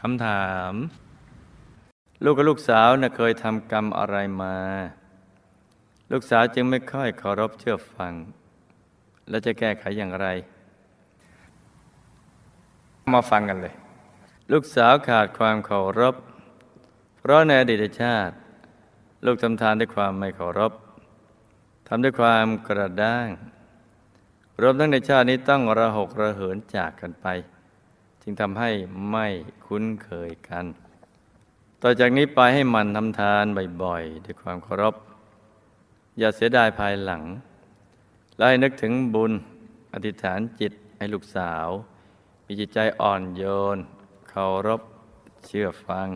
คำถาม ลูกกับลูกสาวนะ่ะเคยทำกรรมอะไรมา ลูกสาวจึงไม่ค่อยเคารพเชื่อฟัง แล้วจะแก้ไขอย่างไร มาฟังกันเลย ลูกสาวขาดความเคารพ เพราะในอดีตชาติ ลูกทำทานด้วยความไม่เคารพทำด้วยความกระด้าง รวมทั้งในชาตินี้ต้องระหกระเหินจากกันไป จึงทำให้ไม่คุ้นเคยกัน ต่อจากนี้ไปให้มันทำทานบ่อยๆ ด้วยความเคารพ อย่าเสียดายภายหลัง และให้นึกถึงบุญอธิษฐานจิตให้ลูกสาว มีจิตใจอ่อนโยน เคารพเชื่อฟัง